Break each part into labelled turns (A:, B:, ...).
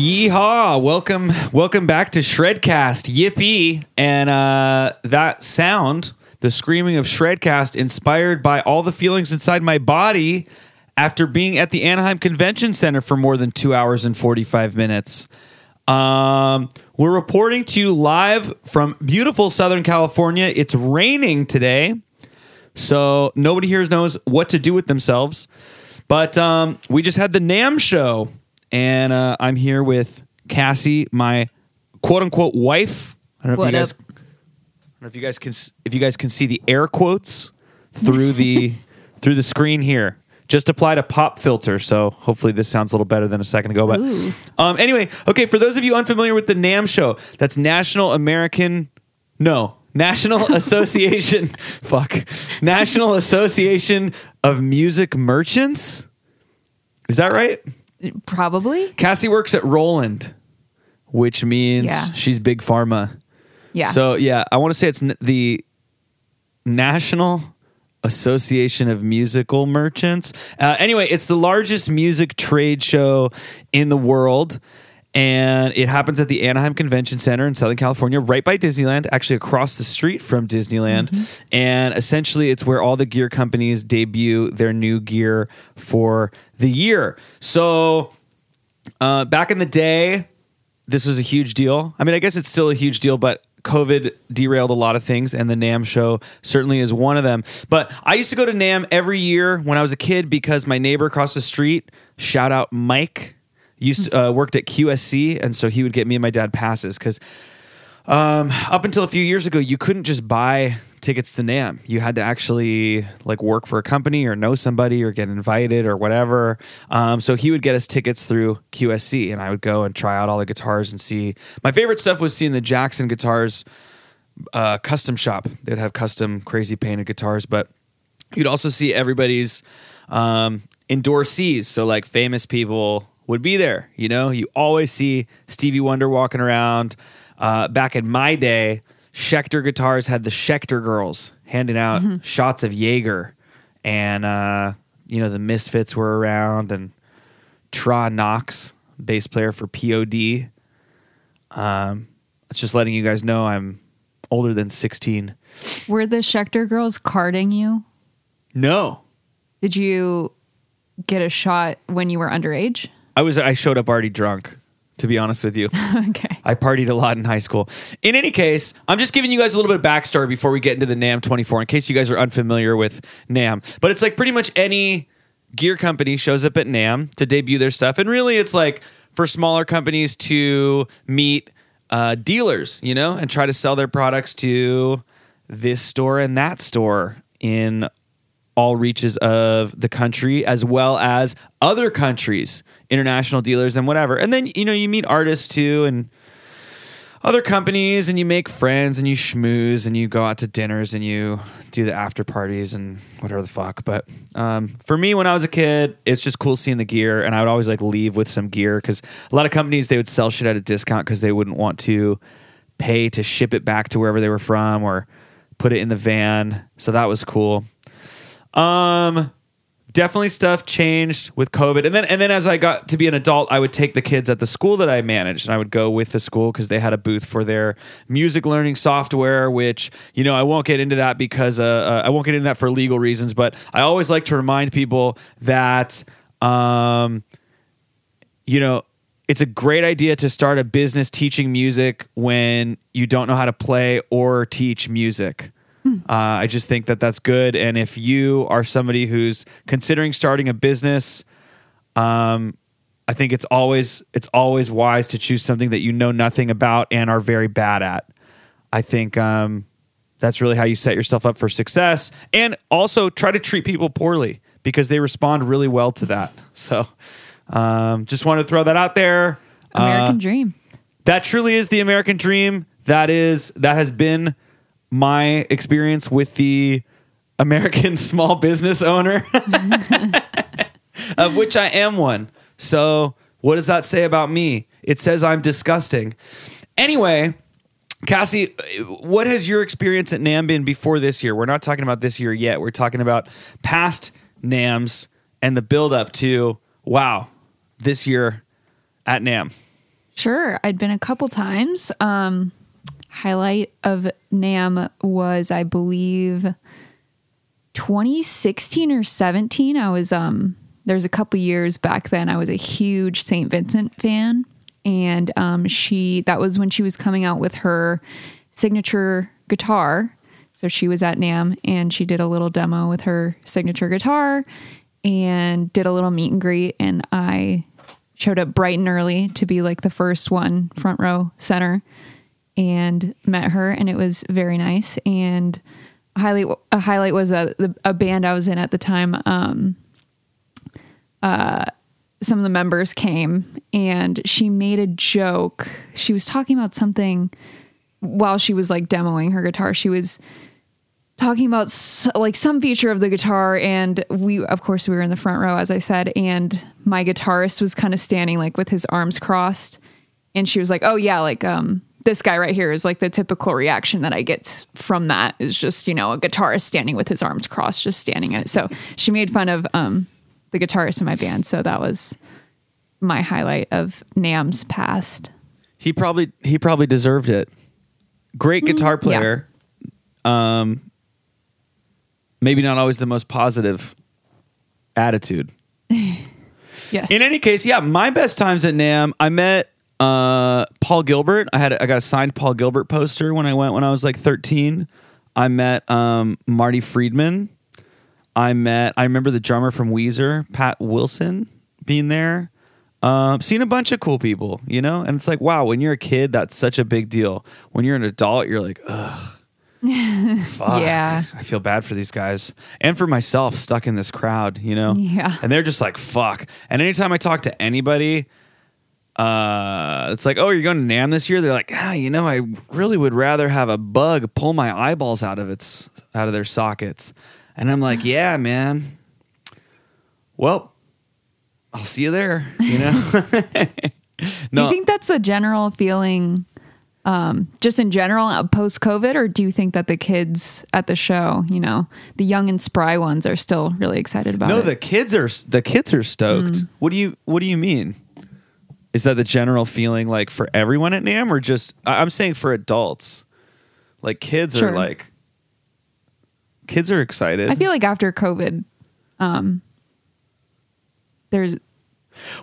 A: Yeehaw! Welcome, welcome back to Shredcast. Yippee! And uh, that sound, the screaming of Shredcast, inspired by all the feelings inside my body after being at the Anaheim Convention Center for more than two hours and forty-five minutes. Um, we're reporting to you live from beautiful Southern California. It's raining today, so nobody here knows what to do with themselves. But um, we just had the NAMM show, and uh, I'm here with Cassie, my quote unquote wife. I don't know if
B: What
A: you guys,
B: up?
A: I don't know if you guys can if you guys can see the air quotes through the through the screen here. Just applied a pop filter, so hopefully this sounds a little better than a second ago. But
B: Ooh.
A: um, anyway, okay. For those of you unfamiliar with the NAMM show, that's National American, no, National Association, fuck, National Association of Music Merchants. Is that right?
B: Probably.
A: Cassie works at Roland, which means
B: Yeah.
A: she's big pharma.
B: Yeah.
A: So yeah, I want to say it's n- the National Association of Musical Merchants. Uh, anyway, it's the largest music trade show in the world. And it happens at the Anaheim Convention Center in Southern California, right by Disneyland, actually across the street from Disneyland. And essentially, it's where all the gear companies debut their new gear for the year. So, uh, back in the day, this was a huge deal. I mean, I guess it's still a huge deal, but COVID derailed a lot of things, and the NAMM show certainly is one of them. But I used to go to NAMM every year when I was a kid because my neighbor across the street, shout out Mike, used to, uh, worked at QSC, and so he would get me and my dad passes because um, up until a few years ago, you couldn't just buy tickets to NAMM. You had to actually like work for a company or know somebody or get invited or whatever. Um, so he would get us tickets through QSC, and I would go and try out all the guitars and see. My favorite stuff was seeing the Jackson guitars uh, custom shop. They'd have custom crazy painted guitars, but you'd also see everybody's um, endorsees. So like famous people would be there. You know, you always see Stevie Wonder walking around. Uh, back in my day, Schecter guitars had the Schecter girls handing out shots of Jaeger, and uh, you know the Misfits were around, and Tra Knox, bass player for POD. Um, it's just letting you guys know I'm older than 16.
B: Were the Schecter girls carding you?
A: No,
B: Did you get a shot when you were underage?
A: I was I showed up already drunk, to be honest with you.
B: okay.
A: I partied a lot in high school. In any case, I'm just giving you guys a little bit of backstory before we get into the NAMM 24 in case you guys are unfamiliar with NAMM. But it's like pretty much any gear company shows up at NAMM to debut their stuff. And really, it's like for smaller companies to meet uh, dealers, you know, and try to sell their products to this store and that store in all reaches of the country as well as other countries, international dealers and whatever. And then you know you meet artists too and other companies and you make friends and you schmooze and you go out to dinners and you do the after parties and whatever the fuck. But um, for me, when I was a kid, it's just cool seeing the gear and I would always like leave with some gear because a lot of companies they would sell shit at a discount because they wouldn't want to pay to ship it back to wherever they were from or put it in the van. So that was cool. Um, definitely stuff changed with COVID, and then and then as I got to be an adult, I would take the kids at the school that I managed, and I would go with the school because they had a booth for their music learning software. Which you know I won't get into that because uh, uh, I won't get into that for legal reasons, but I always like to remind people that um, you know. It's a great idea to start a business teaching music when you don't know how to play or teach music. Uh, I just think that that's good. And if you are somebody who's considering starting a business, um, I think it's always it's always wise to choose something that you know nothing about and are very bad at. I think um, That's really how you set yourself up for success. And also try to treat people poorly because they respond really well to that. So um, just want to throw that out there.
B: American
A: Uh,
B: dream.
A: that truly is the American dream. That is that has been my experience with the American small business owner, of which I am one. So, what does that say about me? It says I'm disgusting. Anyway, Cassie, what has your experience at NAMM been before this year? We're not talking about this year yet. We're talking about past NAMMs and the build up to wow, this year at NAMM.
B: Sure, I'd been a couple times. Um, highlight of NAMM was, I believe, 2016 or 17. I was um, there's a couple years back then. I was a huge St. Vincent fan, and um, she that was when she was coming out with her signature guitar. So she was at NAMM and she did a little demo with her signature guitar and did a little meet and greet. And I showed up bright and early to be like the first one front row center and met her and it was very nice. And a highlight a highlight was a, a band I was in at the time um uh some of the members came and she made a joke. She was talking about something while she was like demoing her guitar. She was talking about like some feature of the guitar and we of course we were in the front row as i said and my guitarist was kind of standing like with his arms crossed and she was like oh yeah like um this guy right here is like the typical reaction that i get from that is just you know a guitarist standing with his arms crossed just standing in it so she made fun of um the guitarist in my band so that was my highlight of NAMM's past
A: He probably he probably deserved it. Great guitar player. Um maybe not always the most positive attitude.
B: yes
A: In any case, yeah, my best times at NAMM, I met uh Paul Gilbert. I had I got a signed Paul Gilbert poster when I went when I was like 13. I met um Marty Friedman. I met I remember the drummer from Weezer, Pat Wilson, being there. Um, seen a bunch of cool people, you know, and it's like, wow, when you're a kid, that's such a big deal. When you're an adult, you're like, ugh, fuck.
B: Yeah.
A: I feel bad for these guys and for myself stuck in this crowd, you know?
B: Yeah.
A: And they're just like, fuck. And anytime I talk to anybody, uh, it's like, oh, you're going to NAMM this year? They're like, ah, you know, I really would rather have a bug pull my eyeballs out of its out of their sockets. And I'm like, yeah, man. Well, I'll see you there. You know?
B: Do you think that's the general feeling, um, just in general, post COVID, or do you think that the kids at the show, you know, the young and spry ones, are still really excited about
A: no,
B: it?
A: No, the kids are the kids are stoked.
B: Mm.
A: What do you What do you mean? Is that the general feeling like for everyone at NAMM, or just I'm saying for adults? Like kids
B: Sure.
A: are like kids are excited.
B: I feel like after COVID, um, there's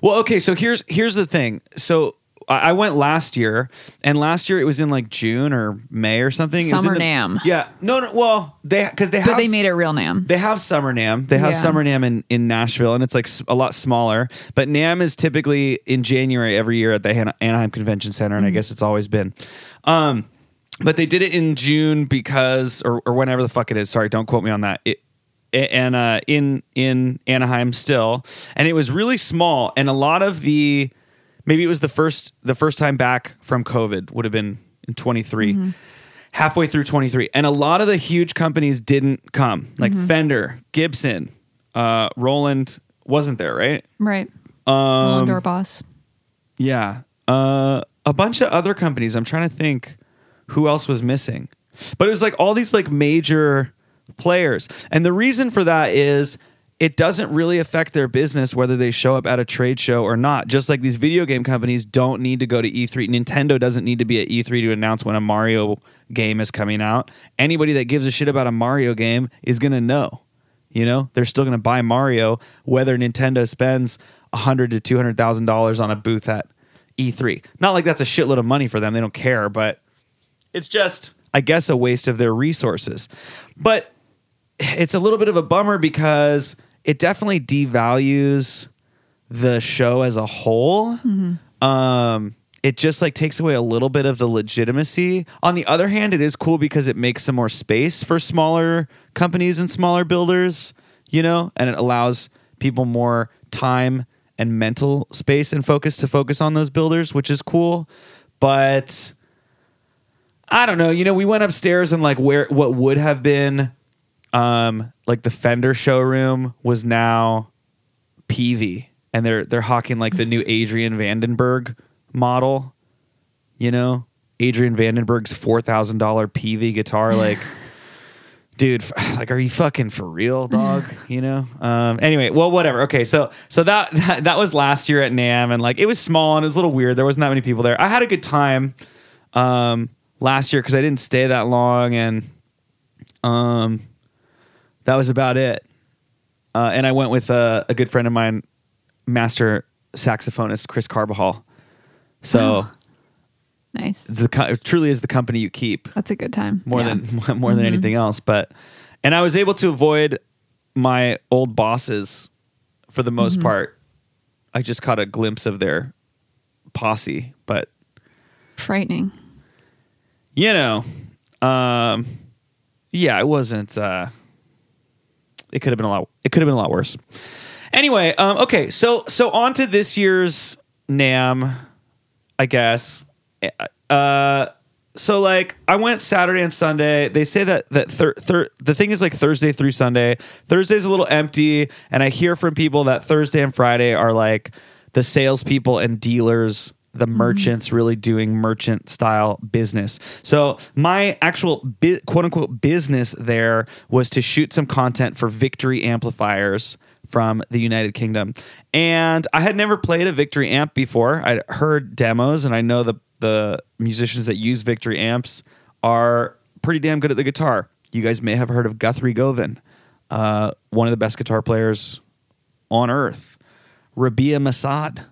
A: Well, okay, so here's here's the thing. So I went last year, and last year it was in like June or May or something. It was in
B: Summer
A: the-
B: NAMM.
A: Yeah, no, no. Well, they because they have
B: but they made it real NAMM.
A: They have Summer NAMM. They have
B: Yeah.
A: Summer NAMM in, in Nashville, and it's like a lot smaller. But NAMM is typically in January every year at the Han- Anaheim Convention Center,
B: Mm-hmm.
A: and I guess it's always been. Um, but they did it in June because, or, or whenever the fuck it is. Sorry, don't quote me on that. It, and uh, in in Anaheim still, and it was really small, and a lot of the maybe it was the first the first time back from COVID would have been in 23 halfway through 23 and a lot of the huge companies didn't come. Like Fender Gibson uh Roland wasn't there right?
B: Right.
A: um
B: Roland Door boss.
A: yeah. Uh a bunch of other companies. I'm trying to think who else was missing. But it was like all these like major players. And the reason for that is it doesn't really affect their business whether they show up at a trade show or not. Just like these video game companies don't need to go to E3 Nintendo doesn't need to be at E3 to announce when a Mario game is coming out. Anybody that gives a shit about a Mario game is going to know you know? They're still going to buy Mario whether Nintendo spends a hundred to two hundred thousand dollars on a booth at E3 not like that's a shitload of money for them. They don't care but it's just i guess a waste of their resources. But it's a little bit of a bummer because it definitely devalues the show as a whole um it just like takes away a little bit of the legitimacy. On the other hand, it is cool because it makes some more space for smaller companies and smaller builders, you know, and it allows people more time and mental space and focus to focus on those builders, which is cool. But I don't know, you know, we went upstairs and like where what would have been um like the Fender showroom was now Peavey and they're they're hawking like the new Adrian Vandenberg model, you know, Adrian Vandenberg's four thousand dollar Peavey guitar. Like, dude, like, are you fucking for real, dog? You know. Um. Anyway, well, whatever. Okay, so so that, that that was last year at NAMM, and like it was small and it was a little weird. There wasn't that many people there. I had a good time, um, last year because I didn't stay that long, and um, that was about it. Uh, and I went with a, a good friend of mine, master saxophonist Chris Carbajal. So
B: Nice.
A: the, co- truly is the company you keep
B: That's a good time.
A: more
B: Yeah.
A: than more than anything else. But and I was able to avoid my old bosses for the most part. I just caught a glimpse of their posse, but
B: frightening.
A: you know, um, yeah, it wasn't. Uh, it could have been a lot. It could have been a lot worse. Anyway, um, okay, so so on to this year's NAMM, I guess. Uh, so like I went Saturday and Sunday. They say that that thir- thir- the thing is like Thursday through Sunday. Thursday's a little empty, and I hear from people that Thursday and Friday are like the salespeople and dealers, the merchants really doing merchant style business. So my actual bi- quote unquote business there was to shoot some content for Victory amplifiers from the United Kingdom. And I had never played a Victory amp before. I'd heard demos and I know the the musicians that use Victory amps are pretty damn good at the guitar. You guys may have heard of Guthrie Govan, uh, one of the best guitar players on earth. Rabea Massaad,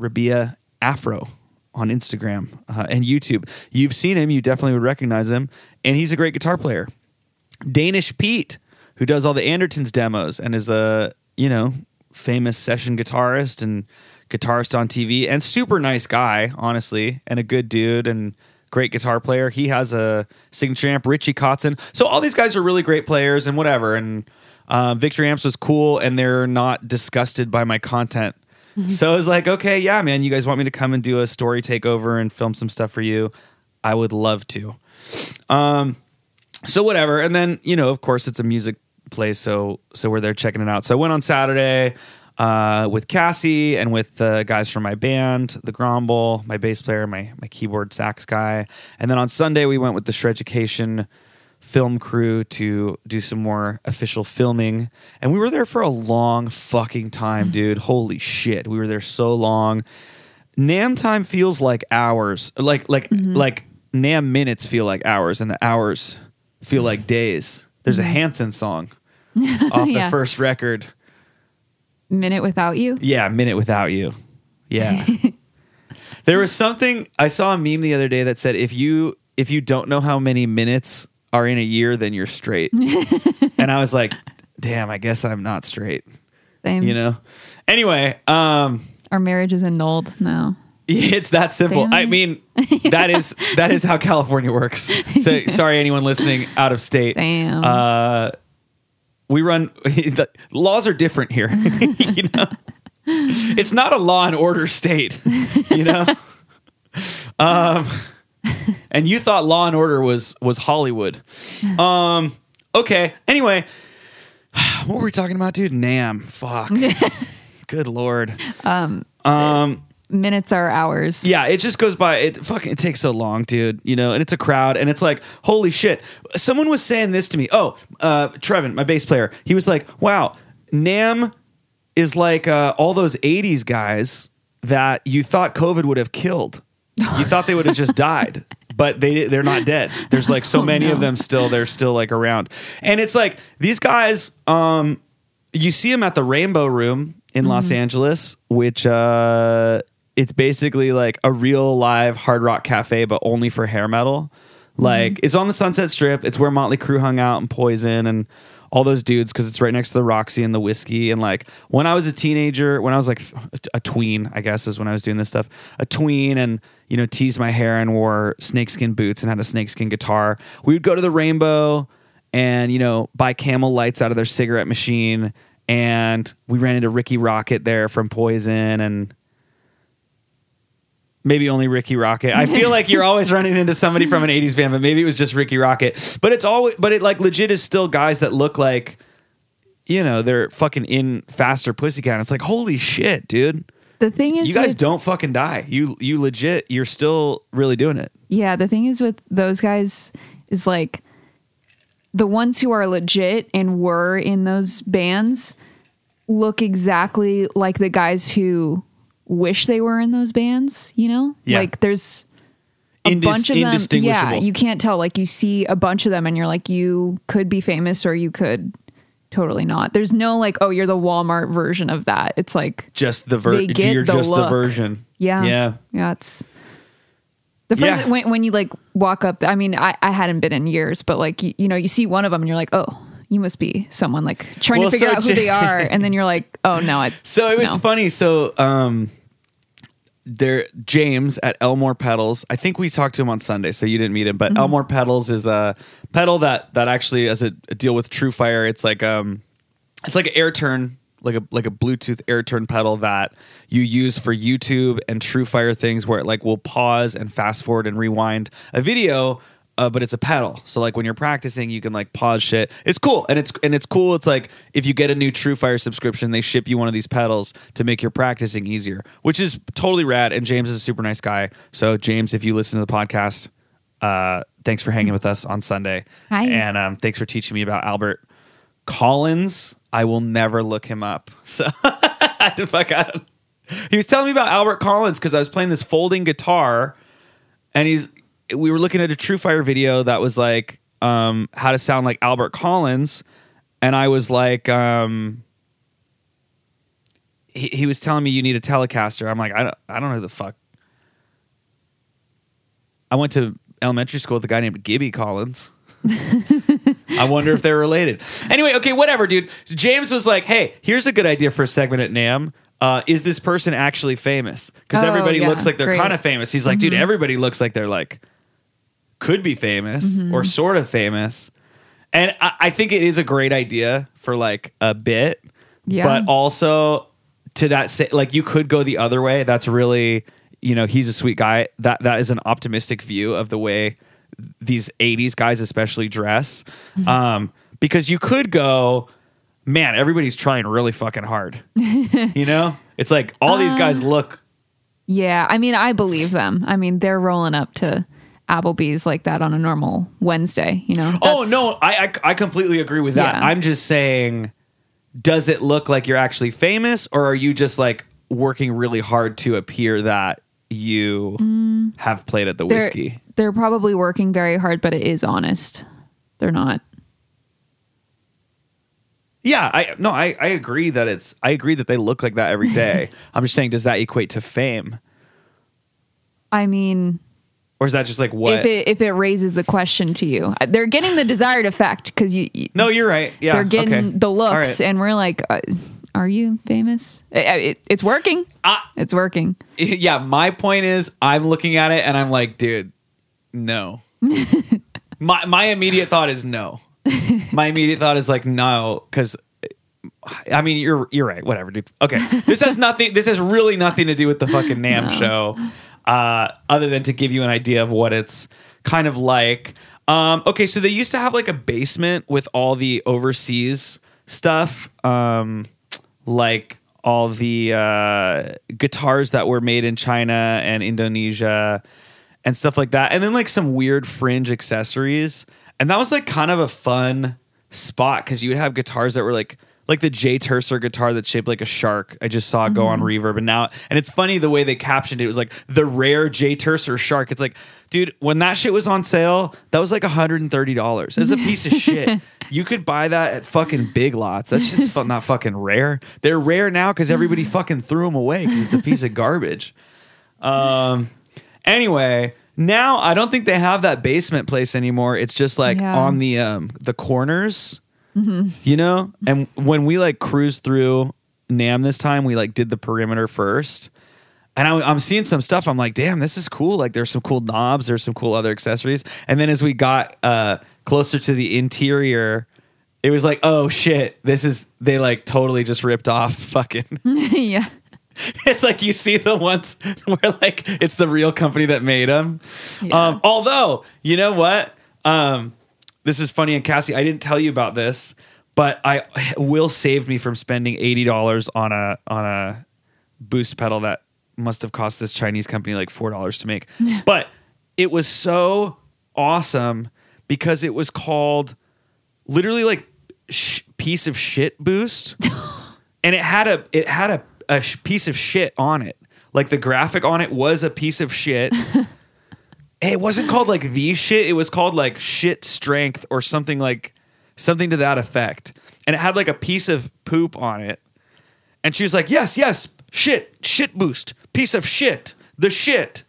A: Rabea Afro on Instagram uh, and YouTube. You've seen him, you definitely would recognize him, and he's a great guitar player. Danish Pete, who does all the Andertons demos and is a, you know, famous session guitarist and guitarist on TV and super nice guy, honestly, and a good dude and great guitar player. He has a signature amp, Richie Kotzen. So all these guys are really great players and whatever. And uh, Victory Amps was cool and they're not disgusted by my content. So I was like, okay, yeah, man, you guys want me to come and do a story takeover and film some stuff for you? I would love to. Um, so whatever and then you know of course it's a music place so so we're there checking it out so i went on saturday uh, with cassie and with the guys from my band the gromble my bass player my my keyboard sax guy and then on sunday we went with the Shred shreducation film crew to do some more official filming and we were there for a long fucking time mm-hmm. dude holy shit we were there so long NAMM time feels like hours. Like like mm-hmm. like NAMM minutes feel like hours, and the hours feel like days. There's a mm-hmm. Hanson song off the
B: Yeah.
A: first record.
B: Minute without you.
A: Yeah, minute without you. Yeah. there was something I saw a meme the other day that said if you if you don't know how many minutes are in a year, then you're straight. and I was like, damn, I guess I'm not straight.
B: Same.
A: You know? Anyway, um
B: Our marriage is annulled now.
A: It's that simple. I mean, that is that is how California works. So sorry, anyone listening out of state.
B: Damn.
A: Uh, we run. The laws are different here. you know, it's not a law and order state. You know, um, and you thought Law and Order was was Hollywood. Um, okay. Anyway, what were we talking about, dude? NAMM. Fuck. Good lord. Um. Um.
B: Minutes are hours.
A: Yeah, it just goes by. It fucking it takes so long, dude. You know, and it's a crowd, and it's like, holy shit. Someone was saying this to me. Oh, uh, Trevin, my bass player. He was like, "Wow, NAMM is like uh, all those '80s guys that you thought COVID would have killed. You thought they would have just died." But they they're not dead. There's like so
B: Oh,
A: many of them still. They're still like around, and it's like these guys. Um, you see them at the Rainbow Room in Los
B: Mm-hmm.
A: Angeles, which uh, it's basically like a real live hard rock cafe, but only for hair metal. Like
B: Mm-hmm.
A: it's on the Sunset Strip. It's where Motley Crue hung out and Poison and all those dudes because it's right next to the Roxy and the Whisky. And like when I was a teenager, when I was like a tween, I guess is when I was doing this stuff, a tween and you know teased my hair and wore snakeskin boots and had a snakeskin guitar. We would go to the Rainbow and you know buy Camel lights out of their cigarette machine. And we ran into Rikki Rockett there from Poison and maybe only Rikki Rockett. I feel like you're always running into somebody from an 80s band, but maybe it was just Rikki Rockett. But it's always but it like legit is still guys that look like you know, they're fucking in faster pussycat. It's like, holy shit, dude.
B: The thing is,
A: You guys
B: with-
A: don't fucking die. You you legit you're still really doing it.
B: Yeah, the thing is with those guys is like the ones who are legit and were in those bands look exactly like the guys who wish they were in those bands, you know?
A: Yeah.
B: Like there's a
A: Indis-
B: bunch of them. Yeah, you can't tell. Like you see a bunch of them and you're like, you could be famous or you could totally not. There's no like, oh, you're the Walmart version of that. It's like
A: Just the ver-
B: They get
A: you're
B: the
A: just the version.
B: Yeah.
A: Yeah.
B: Yeah, it's the first
A: Yeah.
B: when when you like walk up. I mean, I, I hadn't been in years, but like you, you know, you see one of them and you're like, oh, you must be someone like trying
A: Well,
B: to figure
A: so
B: out who they are, and then you're like, oh no, I.
A: So it was
B: no.
A: funny. So um there James at Elmore Pedals. I think we talked to him on Sunday, so you didn't meet him. But
B: Mm-hmm.
A: Elmore Pedals is a pedal that that actually has a, a deal with True Fire. It's like um it's like an air turn, like a like a Bluetooth air turn pedal that you use for YouTube and True Fire things where it like will pause and fast forward and rewind a video. Uh, but it's a pedal, so like when you're practicing, you can like pause shit. It's cool, and it's and it's cool. It's like if you get a new True Fire subscription, they ship you one of these pedals to make your practicing easier, which is totally rad. And James is a super nice guy. So James, if you listen to the podcast, uh, thanks for hanging with us on Sunday.
B: Hi.
A: And um, thanks for teaching me about Albert Collins. I will never look him up. So I did fuck out. He was telling me about Albert Collins because I was playing this folding guitar, and he's we were looking at a True Fire video that was like um, how to sound like Albert Collins, and I was like, um, he, he was telling me you need a Telecaster. I'm like, I don't, I don't know who the fuck. I went to elementary school with a guy named Gibby Collins. I wonder if they're related. Anyway, okay, whatever, dude. So James was like, "Hey, here's a good idea for a segment at NAMM. Uh, is this person actually famous? Because
B: Oh,
A: everybody
B: yeah,
A: looks like they're kind of famous." He's like, "Dude, everybody looks like they're like could be famous or mm-hmm. sort of famous." And I, I think it is a great idea for like a bit,
B: Yeah.
A: but also to that say, like you could go the other way. That's really, you know, he's a sweet guy. That that is an optimistic view of the way these 80s guys especially dress mm-hmm. um because you could go man everybody's trying really fucking hard you know it's like all these guys um, look
B: Yeah, I mean, I believe them. I mean, they're rolling up to Applebee's like that on a normal Wednesday. You know?
A: oh no I, I i completely agree with that
B: Yeah.
A: i'm just saying does it look like you're actually famous or are you just like working really hard to appear that you have played at the
B: Mm. they're
A: whiskey
B: they're probably working very hard, but it is honest. They're not.
A: Yeah, I no, I, I agree that it's I agree that they look like that every day. I'm just saying, does that equate to fame,
B: I mean,
A: or is that just like what?
B: if it if it raises the question to you, they're getting the desired effect because you,
A: no, you're right. Yeah,
B: they're getting
A: okay.
B: the looks,
A: right.
B: and we're like, uh, are you famous? It, it- it's working.
A: I-
B: it's working.
A: yeah, my point is, I'm looking at it and I'm like, dude, no. my my immediate thought is no. My immediate thought is like no, because I mean you're you're right. Whatever, dude. Okay, this has nothing. This has really nothing to do with the fucking NAMM show, uh, other than to give you an idea of what it's kind of like. Um, okay, so they used to have like a basement with all the overseas stuff, um, like all the uh, guitars that were made in China and Indonesia and stuff like that, and then like some weird fringe accessories. And that was like kind of a fun spot because you would have guitars that were like like the Jay Turser guitar that's shaped like a shark. I just saw it go on Reverb, and now and it's funny the way they captioned it. It was like the rare Jay Turser shark. It's like, dude, when that shit was on sale, that was like hundred and thirty dollars. It's a piece of shit. You could buy that at fucking Big Lots. That's just not fucking rare. They're rare now because everybody fucking threw them away because it's a piece of garbage. Um. Anyway, now I don't think they have that basement place anymore. It's just like
B: Yeah.
A: on the um the corners. You know? And when we like cruised through NAMM this time, we like did the perimeter first. And I, I'm seeing some stuff. I'm like, damn, this is cool. Like, there's some cool knobs. There's some cool other accessories. And then as we got uh, closer to the interior, it was like, oh shit, this is they like totally just ripped off fucking.
B: yeah.
A: it's like you see the ones where like it's the real company that made them.
B: Yeah.
A: Um, although you know what, um, this is funny. And Cassie, I didn't tell you about this, but I Will saved me from spending eighty dollars on a on a boost pedal that must have cost this Chinese company like four dollars to make. but it was so awesome because it was called literally like sh- piece of shit boost and it had a it had a, a sh- piece of shit on it like the graphic on it was a piece of shit it wasn't called like the shit it was called like shit strength or something like something to that effect and it had like a piece of poop on it and she was like yes yes shit shit boost piece of shit the shit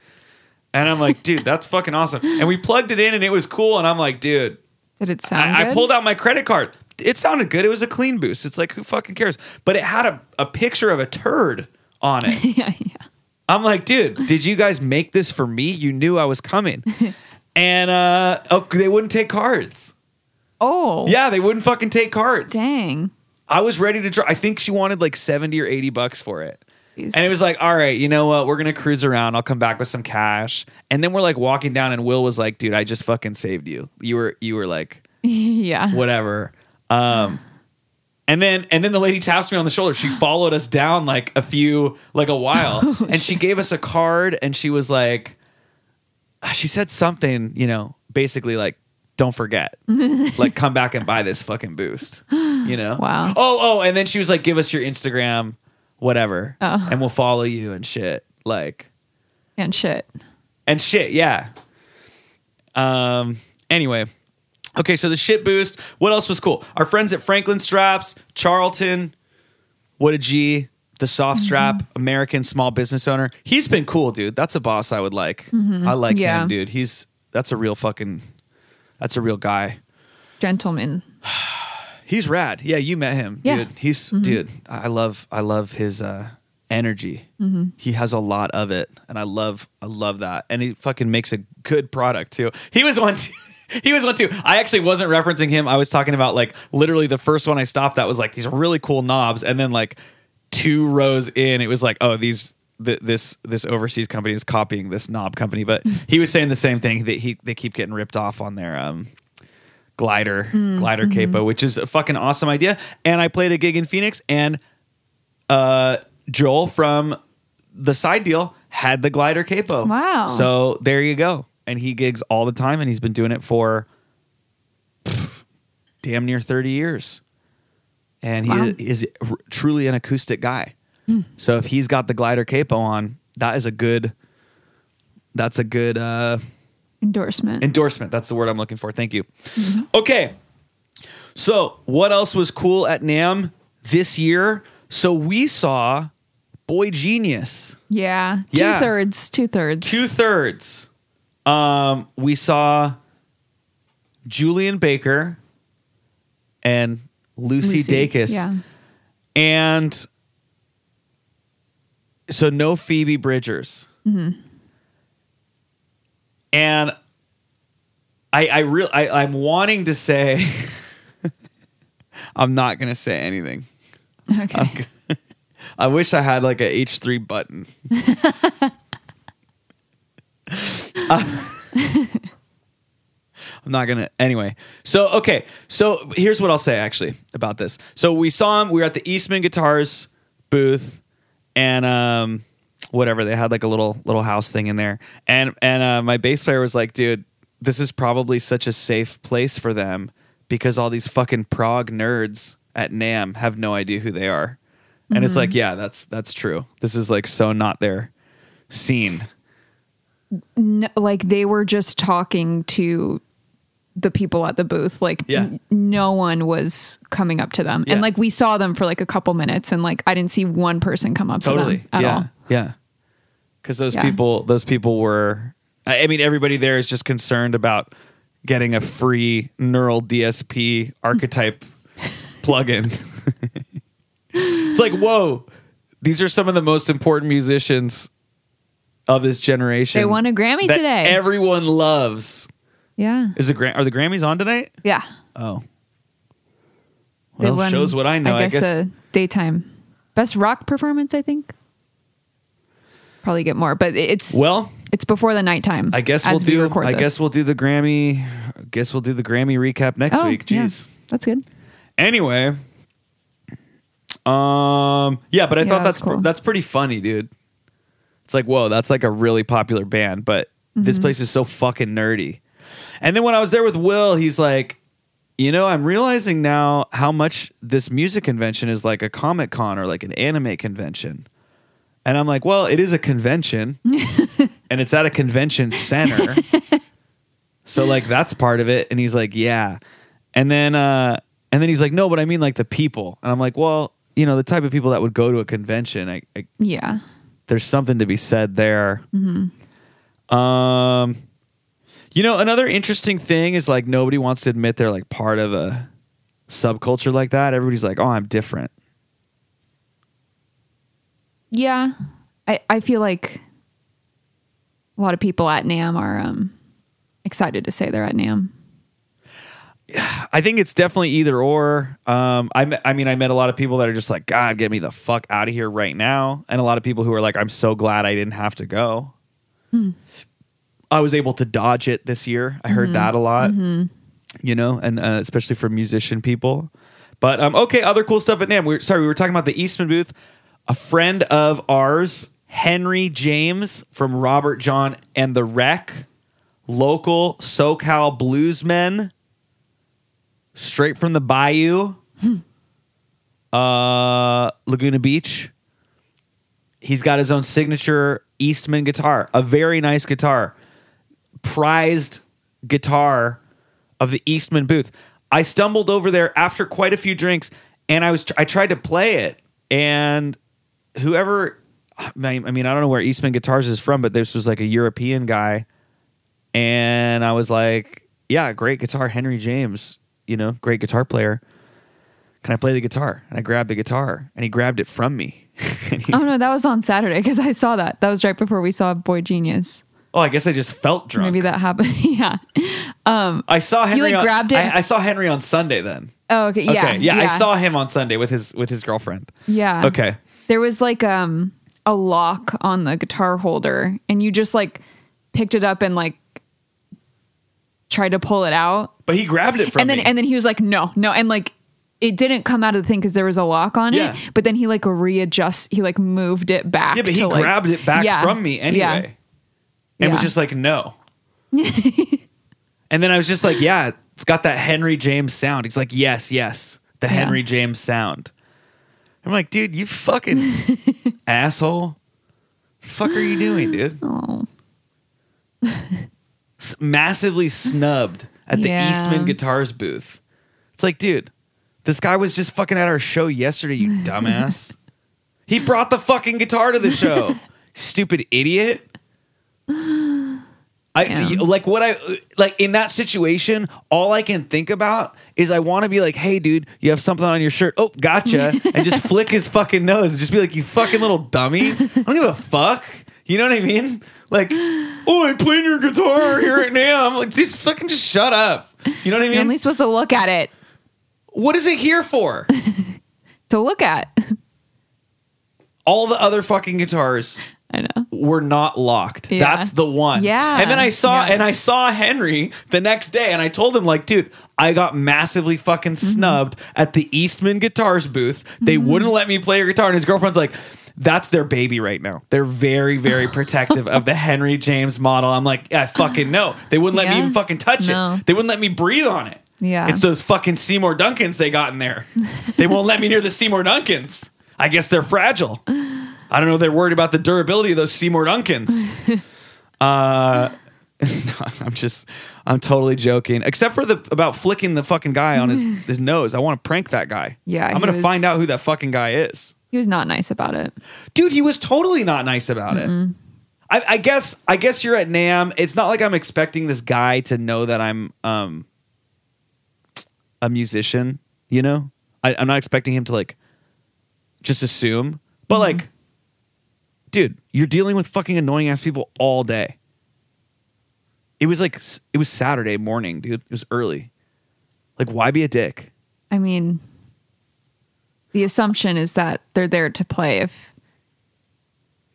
A: and i'm like dude that's fucking awesome and we plugged it in and it was cool and i'm like dude
B: Did it sound
A: I, I pulled out my credit card. It sounded good. It was a clean boost. It's like who fucking cares? But it had a, a picture of a turd on it. I'm like, dude, did you guys make this for me? You knew I was coming. and uh oh, they wouldn't take cards.
B: Oh.
A: Yeah, they wouldn't fucking take cards.
B: Dang.
A: I was ready to draw. I think she wanted like 70 or 80 bucks for it.
B: Jeez.
A: And it was like, all right, you know what? We're gonna cruise around. I'll come back with some cash. And then we're like walking down, and Will was like, dude, I just fucking saved you. You were you were like
B: yeah.
A: whatever. Um, and then and then the lady taps me on the shoulder. She followed us down like a few like a while, and she gave us a card, and she was like, she said something, you know, basically like, don't forget, like come back and buy this fucking boost, you know.
B: Wow.
A: Oh oh, and then she was like, give us your Instagram, whatever,
B: Oh.
A: and we'll follow you and shit, like
B: And shit.
A: and shit, yeah. Um. Anyway, okay. So the shit boost. What else was cool? Our friends at Franklin Straps, Charlton. What a G. The soft
B: Mm-hmm.
A: strap, American small business owner. He's been cool, dude. That's a boss I would like. I like
B: Mm-hmm. Yeah.
A: him, dude. He's that's a real fucking. That's a real guy.
B: Gentleman.
A: He's rad. Yeah, you met him,
B: Yeah. Mm-hmm.
A: dude. He's dude. I love I love his uh energy.
B: Mm-hmm.
A: He has a lot of it, and I love I love that. And he fucking makes a good product too. He was one. Too, he was one too. I actually wasn't referencing him. I was talking about like literally the first one I stopped at was like these really cool knobs, and then like two rows in, it was like oh these. th- This this overseas company is copying this knob company, but he was saying the same thing that he they keep getting ripped off on their um glider glider capo which is a fucking awesome idea and i played a gig in phoenix and uh joel from the side deal had the glider capo
B: Wow.
A: so there you go and he gigs all the time and he's been doing it for pff, damn near 30 years and he
B: Wow.
A: is r- truly an acoustic guy so if he's got the glider capo on that is a good that's a good uh
B: Endorsement.
A: endorsement that's the word i'm looking for thank you okay so what else was cool at NAMM this year so we saw boy genius
B: yeah.
A: Yeah.
B: Two thirds. Two thirds.
A: two thirds um we saw julien baker and lucy,
B: Lucy.
A: dacus
B: Yeah.
A: and so no Phoebe Bridgers. And I I real I, I'm wanting to say I'm not gonna say anything.
B: Okay.
A: I wish I had like a H3 button. Uh, I'm not gonna anyway. So okay, so here's what I'll say actually about this. So we saw him. We were at the Eastman Guitars booth, and um, whatever they had like a little little house thing in there, and and uh, my bass player was like, "Dude, this is probably such a safe place for them because all these fucking prog nerds at NAMM have no idea who they are." And it's like, yeah, that's that's true. This is like so not their scene.
B: No, like they were just talking to the people at the booth like
A: Yeah.
B: n- no one was coming up to them
A: Yeah.
B: and like we saw them for like a couple minutes and like i didn't see one person come up
A: totally
B: to them at
A: yeah
B: all
A: yeah because those people those people were i I mean everybody there is just concerned about getting a free neural dsp archetype plug-in. it's like, whoa, these are some of the most important musicians of this generation.
B: They won a Grammy
A: that
B: today.
A: Everyone loves.
B: Yeah.
A: Is the Gra- are the Grammys on tonight?
B: Yeah.
A: Oh,
B: They
A: well,
B: won,
A: shows what I know. I guess.
B: uh, daytime best rock performance. I think probably get more, but it's
A: well,
B: it's before the nighttime.
A: I guess
B: as
A: we'll
B: we
A: do.
B: record
A: I
B: this.
A: guess we'll do the Grammy. I guess we'll do the Grammy recap next
B: Oh,
A: week.
B: yeah.
A: Jeez.
B: that's good.
A: Anyway, um, yeah, but I
B: Yeah,
A: thought
B: that's
A: that's pr-
B: cool.
A: that's pretty funny, dude. It's like, whoa, that's like a really popular band, but this
B: Mm-hmm.
A: place is so fucking nerdy. And then when I was there with Will, he's like, you know, I'm realizing now how much this music convention is like a Comic Con or like an anime convention. And I'm like, well, it is a convention, and it's at a convention center. so like that's part of it. And he's like, yeah. And then uh and then he's like, no, but I mean like the people. And I'm like, well, you know, the type of people that would go to a convention. I, I
B: Yeah.
A: There's something to be said there. Um, you know, another interesting thing is like nobody wants to admit they're like part of a subculture like that. Everybody's like, "Oh, I'm different."
B: Yeah. I, I feel like a lot of people at NAMM are um, excited to say they're at NAMM.
A: I think it's definitely either or. Um, I, I mean, I met a lot of people that are just like, God, get me the fuck out of here right now. And a lot of people who are like, I'm so glad I didn't have to go. I was able to dodge it this year. I heard that a lot, you know, and uh, especially for musician people. But um, okay, other cool stuff at NAMM. We are sorry, we were talking about the Eastman booth. A friend of ours, Henry James from Robert Jon and the Wreck, local SoCal bluesmen straight from the bayou uh laguna beach he's got his own signature eastman guitar a very nice guitar prized guitar of the eastman booth i stumbled over there after quite a few drinks and i was i tried to play it and whoever i mean i don't know where eastman guitars is from but this was like a european guy and I was like, "Yeah, great guitar, Henry James. You know, great guitar player. Can I play the guitar?" And I grabbed the guitar, and he grabbed it from me. He-
B: Oh, no, that was on Saturday because I saw that. That was right before we saw Boy Genius.
A: oh, I guess I just felt drunk.
B: Maybe that happened. yeah.
A: I saw Henry.
B: like,
A: on,
B: grabbed it?
A: I, I saw Henry on Sunday. Then
B: Oh, okay. Yeah.
A: okay, yeah, I saw him on Sunday with his with his girlfriend.
B: Yeah.
A: Okay,
B: There was like um a lock on the guitar holder, and you just like picked it up and like tried to pull it out,
A: but he grabbed it from
B: and then
A: me.
B: and then he was like, no, no, and like it didn't come out of the thing because there was a lock on
A: Yeah.
B: it. But then he like readjust, he like moved it back.
A: yeah, but he
B: to, like-
A: grabbed it back
B: Yeah.
A: from me anyway,
B: Yeah.
A: and was
B: Yeah.
A: just like, "No." and then I was just like, "Yeah, it's got that Henry James sound." He's like, "Yes, yes, the. Henry James sound." I'm like, "Dude, you fucking asshole! The fuck are you doing, dude?"
B: Oh.
A: Massively snubbed at the
B: Yeah.
A: Eastman Guitars booth. It's like, dude, this guy was just fucking at our show yesterday, you dumbass. he brought the fucking guitar to the show. Stupid idiot. I
B: Yeah.
A: like what I like in that situation. All I can think about is I want to be like, "Hey, dude, you have something on your shirt." Oh, gotcha, and just flick his fucking nose and just be like, "You fucking little dummy." I don't give a fuck. You know what I mean? Like, oh, I'm playing your guitar here right now. I'm like, dude, fucking just shut up. You know what I mean?
B: You're only supposed to look at it.
A: what is it here for?
B: To look at.
A: All the other fucking guitars
B: I know.
A: were not locked.
B: Yeah.
A: That's the one.
B: Yeah.
A: And then I saw
B: Yeah.
A: and I saw Henry the next day and I told him like, dude, I got massively fucking
B: Mm-hmm.
A: snubbed at the Eastman Guitars booth. They wouldn't let me play your guitar and his girlfriend's like that's their baby right now. They're very, very protective of the Henry James model. I'm like, I fucking know. They wouldn't let me even fucking touch
B: No.
A: it. They wouldn't let me breathe on it.
B: Yeah.
A: It's those fucking Seymour Duncans they got in there. they won't let me near the Seymour Duncans. I guess they're fragile. I don't know. They're worried about the durability of those Seymour Duncans. uh, I'm just, I'm totally joking. Except for the about flicking the fucking guy on his his nose. I want to prank that guy.
B: Yeah,
A: I'm gonna
B: was-
A: find out who that fucking guy is.
B: He was not nice about it.
A: Dude, he was totally not nice about it. I, I guess I guess you're at NAMM. It's not like I'm expecting this guy to know that I'm um a musician, you know? I, I'm not expecting him to like just assume, but like, dude, you're dealing with fucking annoying ass people all day. It was like it was Saturday morning, dude. It was early. Like, why be a dick?
B: I mean, the assumption is that they're there to play. If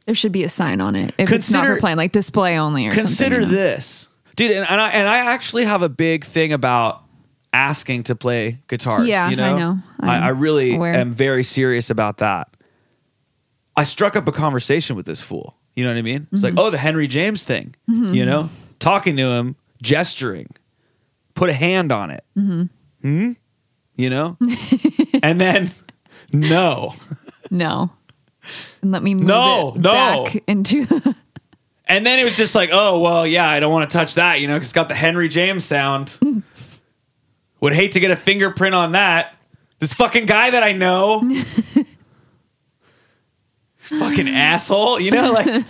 B: there should be a sign on it, if it's not for playing, like display only or
A: Consider
B: something. you know?
A: this, dude, and, and I and I actually have a big thing about asking to play guitars.
B: Yeah,
A: you know,
B: I know.
A: I,
B: I'm
A: really
B: aware.
A: am very serious about that. I struck up a conversation with this fool. You know what I mean? It's
B: Mm-hmm.
A: like, oh, the Henry James thing. You know, talking to him, gesturing, put a hand on it.
B: Mm-hmm.
A: Hmm. You know, and then no.
B: No. And let me move
A: No,
B: it
A: no.
B: back into
A: And then it was just like, oh well, yeah, I don't want to touch that, you know, because it's got the Henry James sound. Would hate to get a fingerprint on that. This fucking guy that I know, fucking asshole, you know, like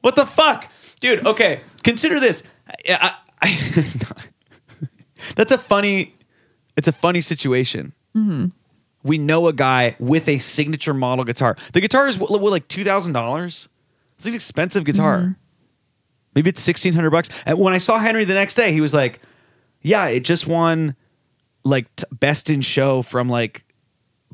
A: what the fuck, dude? Okay, consider this. I, I, I- that's a funny. It's a funny situation. Mm-hmm. We know a guy with a signature model guitar. The guitar is what, what, like two thousand dollars. It's an expensive guitar. Maybe it's sixteen hundred bucks. And when I saw Henry the next day, he was like, "Yeah, it just won like t- best in show from like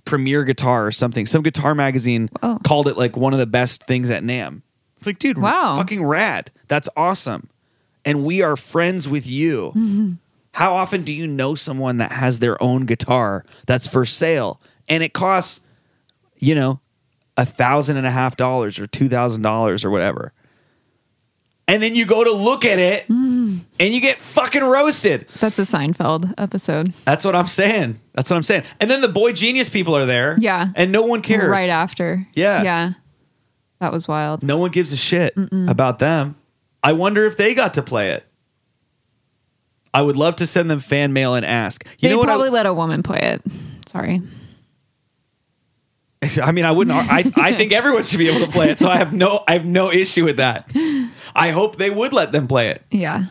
A: Premier Guitar or something. Some guitar magazine
B: Oh.
A: called it like one of the best things at NAMM." It's like, dude,
B: Wow.
A: fucking rad. That's awesome. And we are friends with you.
B: Mm-hmm.
A: How often do you know someone that has their own guitar that's for sale and it costs, you know, a thousand and a half dollars or two thousand dollars or whatever? And then you go to look at it
B: Mm.
A: and you get fucking roasted.
B: That's a Seinfeld episode.
A: That's what I'm saying. That's what I'm saying. And then the boy genius people are there.
B: Yeah.
A: And no one cares.
B: Right after.
A: Yeah.
B: Yeah. That was wild.
A: No one gives a shit about them. I wonder if they got to play it. I would love to send them fan mail and ask. You
B: They'd
A: know what?
B: probably
A: I,
B: let a woman play it. Sorry.
A: I mean, I wouldn't. I I think everyone should be able to play it. So I have no I have no issue with that. I hope they would let them play it.
B: Yeah.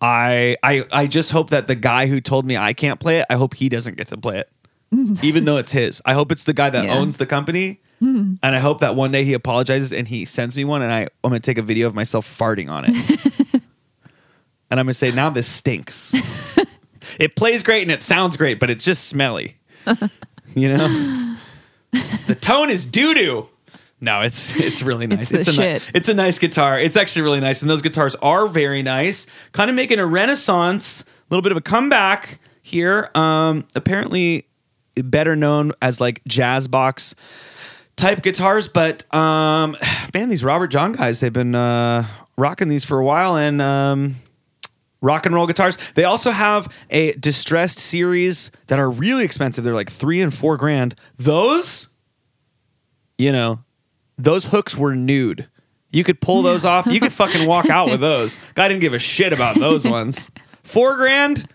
A: I I I just hope that the guy who told me I can't play it, I hope he doesn't get to play it, even though it's his. I hope it's the guy that
B: Yeah.
A: owns the company, hmm. and I hope that one day he apologizes and he sends me one, and I I'm gonna take a video of myself farting on it, and I'm gonna say now this stinks. it plays great and it sounds great, but it's just smelly. you know, the tone is doo doo. No, it's it's really nice.
B: It's the
A: a ni- it's a nice guitar. It's actually really nice, and those guitars are very nice. Kind of making a renaissance, a little bit of a comeback here. Um, apparently, better known as like jazz box type guitars, but um, man, these Robert Jon guys, they've been uh, rocking these for a while, and um, rock and roll guitars. They also have a distressed series that are really expensive. They're like three and four grand. Those, you know, those hooks were nude. You could pull those off. You could fucking walk out with those. Guy didn't give a shit about those ones. Four grand,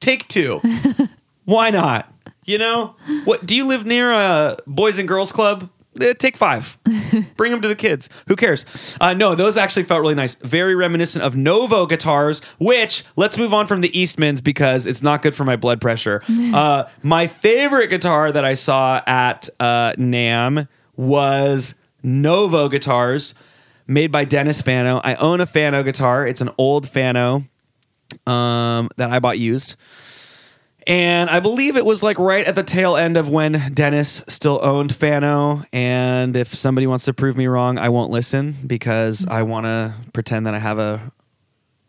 A: take two. Why not? You know what? Do you live near a boys and girls club? Eh, take five. Bring them to the kids. Who cares? Uh, no, those actually felt really nice. Very reminiscent of Novo guitars. Which let's move on from the Eastmans because it's not good for my blood pressure. Uh, my favorite guitar that I saw at uh, NAMM was Novo guitars made by Dennis Fano. I own a Fano guitar. It's an old Fano um, that I bought used. And I believe it was like right at the tail end of when Dennis still owned Fano. And if somebody wants to prove me wrong, I won't listen because I want to pretend that I have a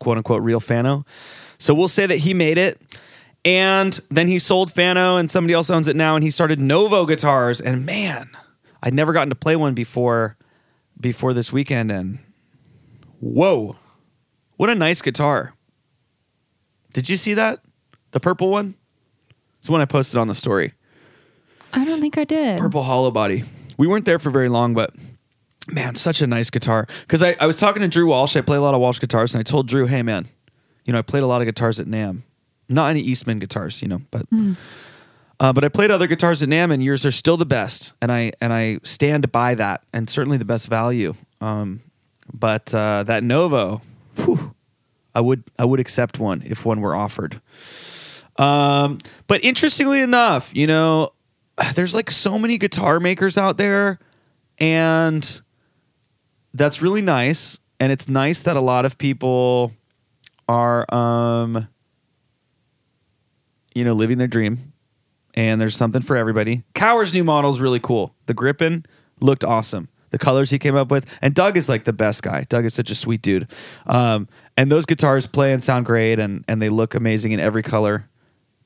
A: quote unquote real Fano. So we'll say that he made it. And then he sold Fano and somebody else owns it now. And he started Novo guitars. And man, I'd never gotten to play one before before this weekend. And whoa, what a nice guitar. Did you see that? The purple one? It's the one I posted on the story.
B: I don't think I did.
A: Purple hollow body. We weren't there for very long, but man, such a nice guitar. Because I, I was talking to Drew Walsh. I play a lot of Walsh guitars, and I told Drew, hey, man, you know, I played a lot of guitars at NAMM. Not any Eastman guitars, you know, but. Uh, but I played other guitars at NAMM, and yours are still the best, and I and I stand by that, and certainly the best value. Um, but uh, that Novo, whew, I would I would accept one if one were offered. Um, but interestingly enough, you know, there's like so many guitar makers out there, and that's really nice. And it's nice that a lot of people are, um, you know, living their dream. And there's something for everybody. Kauer's new model is really cool. The Grippin looked awesome. The colors he came up with, and Doug is like the best guy. Doug is such a sweet dude. Um, and those guitars play and sound great, and and they look amazing in every color.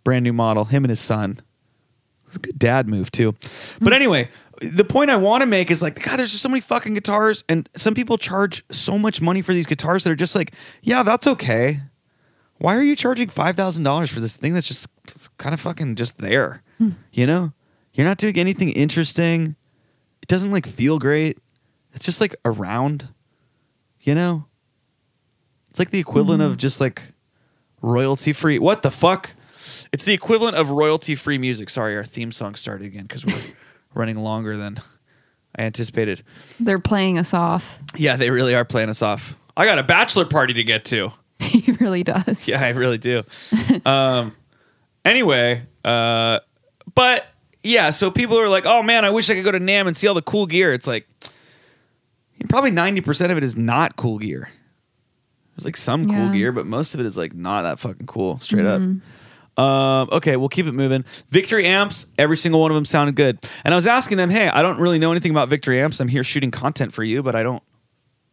A: Brand new model. Him and his son. It's a good dad move too. But hmm. anyway, the point I want to make is like, God, there's just so many fucking guitars, and some people charge so much money for these guitars that are just like, yeah, that's okay. Why are you charging five thousand dollars for this thing that's just kind of fucking just there? Hmm. You know, you're not doing anything interesting. It doesn't like feel great. It's just like around. You know, it's like the equivalent of hmm. just like royalty free. What the fuck? It's the equivalent of royalty free music. Sorry, our theme song started again because we're running longer than I anticipated.
B: They're playing us off.
A: Yeah, they really are playing us off. I got a bachelor party to get to.
B: he really does.
A: Yeah, I really do. um, anyway, uh, but yeah, so people are like, "Oh man, I wish I could go to NAMM and see all the cool gear." It's like probably ninety percent of it is not cool gear. There's like some cool
B: Yeah.
A: gear, but most of it is like not that fucking cool. Straight up. Um, okay, we'll keep it moving. Victory amps, every single one of them sounded good. And I was asking them, "Hey, I don't really know anything about Victory amps. I'm here shooting content for you, but I don't.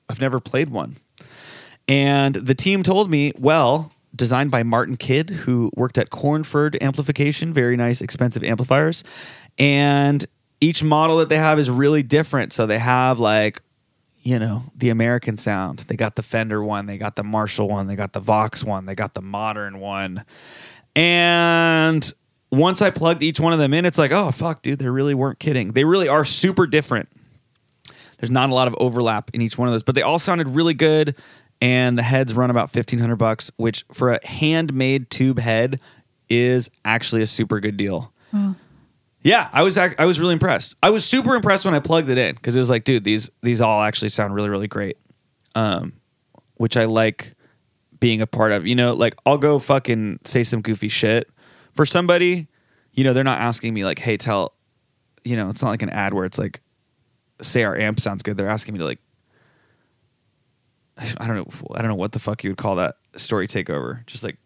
A: I've never played one." And the team told me, well, designed by Martin Kidd, who worked at Cornford Amplification, very nice, expensive amplifiers. And each model that they have is really different. So they have like, you know, the American sound. They got the Fender one, they got the Marshall one, they got the Vox one, they got the modern one. And once I plugged each one of them in, it's like, oh, fuck, dude, they really weren't kidding. They really are super different. There's not a lot of overlap in each one of those, but they all sounded really good. And the heads run about fifteen hundred bucks, which for a handmade tube head is actually a super good deal. Yeah, I was I was really impressed. I was super impressed when I plugged it in because it was like, dude, these these all actually sound really really great. Um, which I like being a part of. You know, like I'll go fucking say some goofy shit for somebody. You know, they're not asking me like, hey, tell. You know, it's not like an ad where it's like, say our amp sounds good. They're asking me to like. I don't know. I don't know what the fuck you would call that story takeover. Just like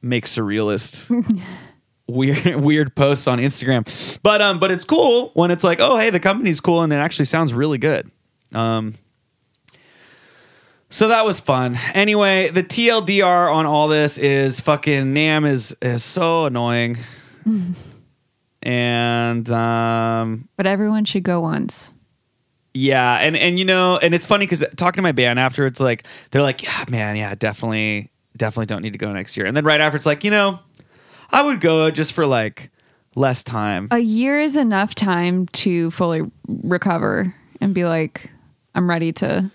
A: make surrealist weird weird posts on Instagram. But um but it's cool when it's like, "Oh, hey, the company's cool and it actually sounds really good." Um so that was fun. Anyway, the TLDR on all this is fucking NAMM is is so annoying. and um
B: But everyone should go once.
A: yeah, and and you know, and it's funny because talking to my band after, it's like they're like, yeah, man, yeah, definitely, definitely don't need to go next year. And then right after, it's like, you know, I would go just for like less time.
B: A year is enough time to fully recover and be like, I'm ready to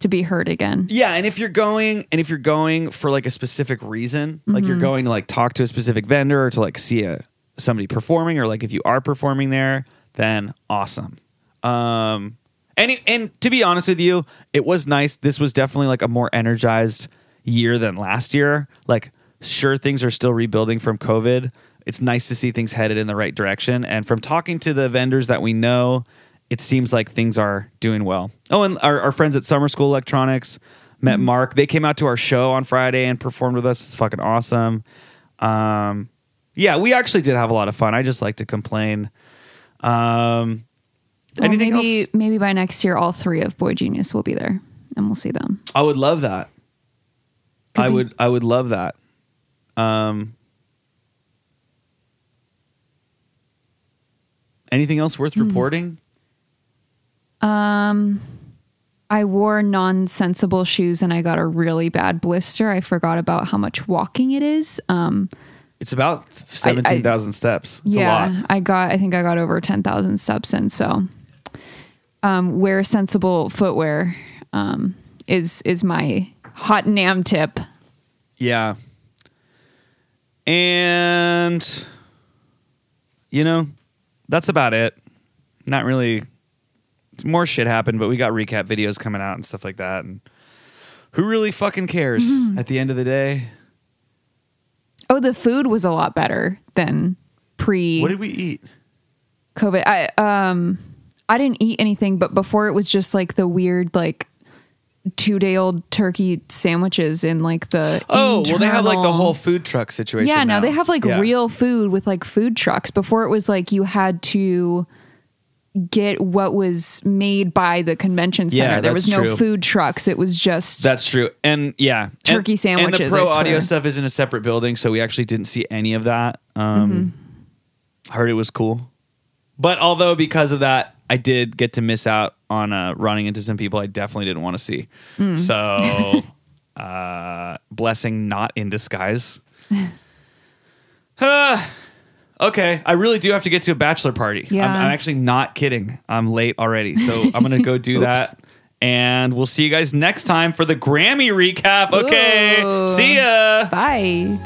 B: to be heard again.
A: Yeah, and if you're going and if you're going for like a specific reason, like you're going to like talk to a specific vendor or to like see a somebody performing or like if you are performing there, then awesome. Um and and to be honest with you, it was nice. This was definitely like a more energized year than last year. Like sure things are still rebuilding from COVID. It's nice to see things headed in the right direction and from talking to the vendors that we know, it seems like things are doing well. Oh, and our, our friends at Summer School Electronics met Mark. They came out to our show on Friday and performed with us. It's fucking awesome. Um, yeah, we actually did have a lot of fun. I just like to complain. Um,
B: Well,
A: anything
B: maybe
A: else?
B: maybe by next year all three of Boy Genius will be there and we'll see them.
A: I would love that.
B: Could
A: I
B: be.
A: would. I would love that. Um, anything else worth reporting?
B: Um I wore non-sensible shoes and I got a really bad blister. I forgot about how much walking it is. Um
A: It's about seventeen thousand steps. It's a
B: yeah,
A: lot.
B: I got I think I got over 10,000 steps in so um wear sensible footwear um is is my hot NAMM tip.
A: Yeah. And you know, that's about it. Not really more shit happened, but we got recap videos coming out and stuff like that and who really fucking cares
B: Mm-hmm.
A: at the end of the day?
B: Oh, the food was a lot better than pre
A: What did we eat?
B: COVID. I um I didn't eat anything, but before it was just like the weird like two day old turkey sandwiches in like the
A: Oh, well, they have like the whole food truck situation.
B: yeah. Now
A: now
B: they have like
A: Yeah.
B: real food with like food trucks. Before it was like you had to get what was made by the convention center.
A: Yeah,
B: there was no
A: true.
B: food trucks. It was just
A: That's true. And yeah,
B: Turkey
A: and,
B: sandwiches,
A: And the pro audio stuff is in a separate building, so we actually didn't see any of that. Um,
B: Mm-hmm.
A: Heard it was cool, but although because of that, I did get to miss out on uh, running into some people I definitely didn't want to see.
B: Mm.
A: So, uh, blessing not in disguise. okay, I really do have to get to a bachelor party.
B: Yeah.
A: I'm, I'm actually not kidding. I'm late already, so I'm gonna go do that. And we'll see you guys next time for the Grammy recap. Okay,
B: Ooh.
A: see ya.
B: bye.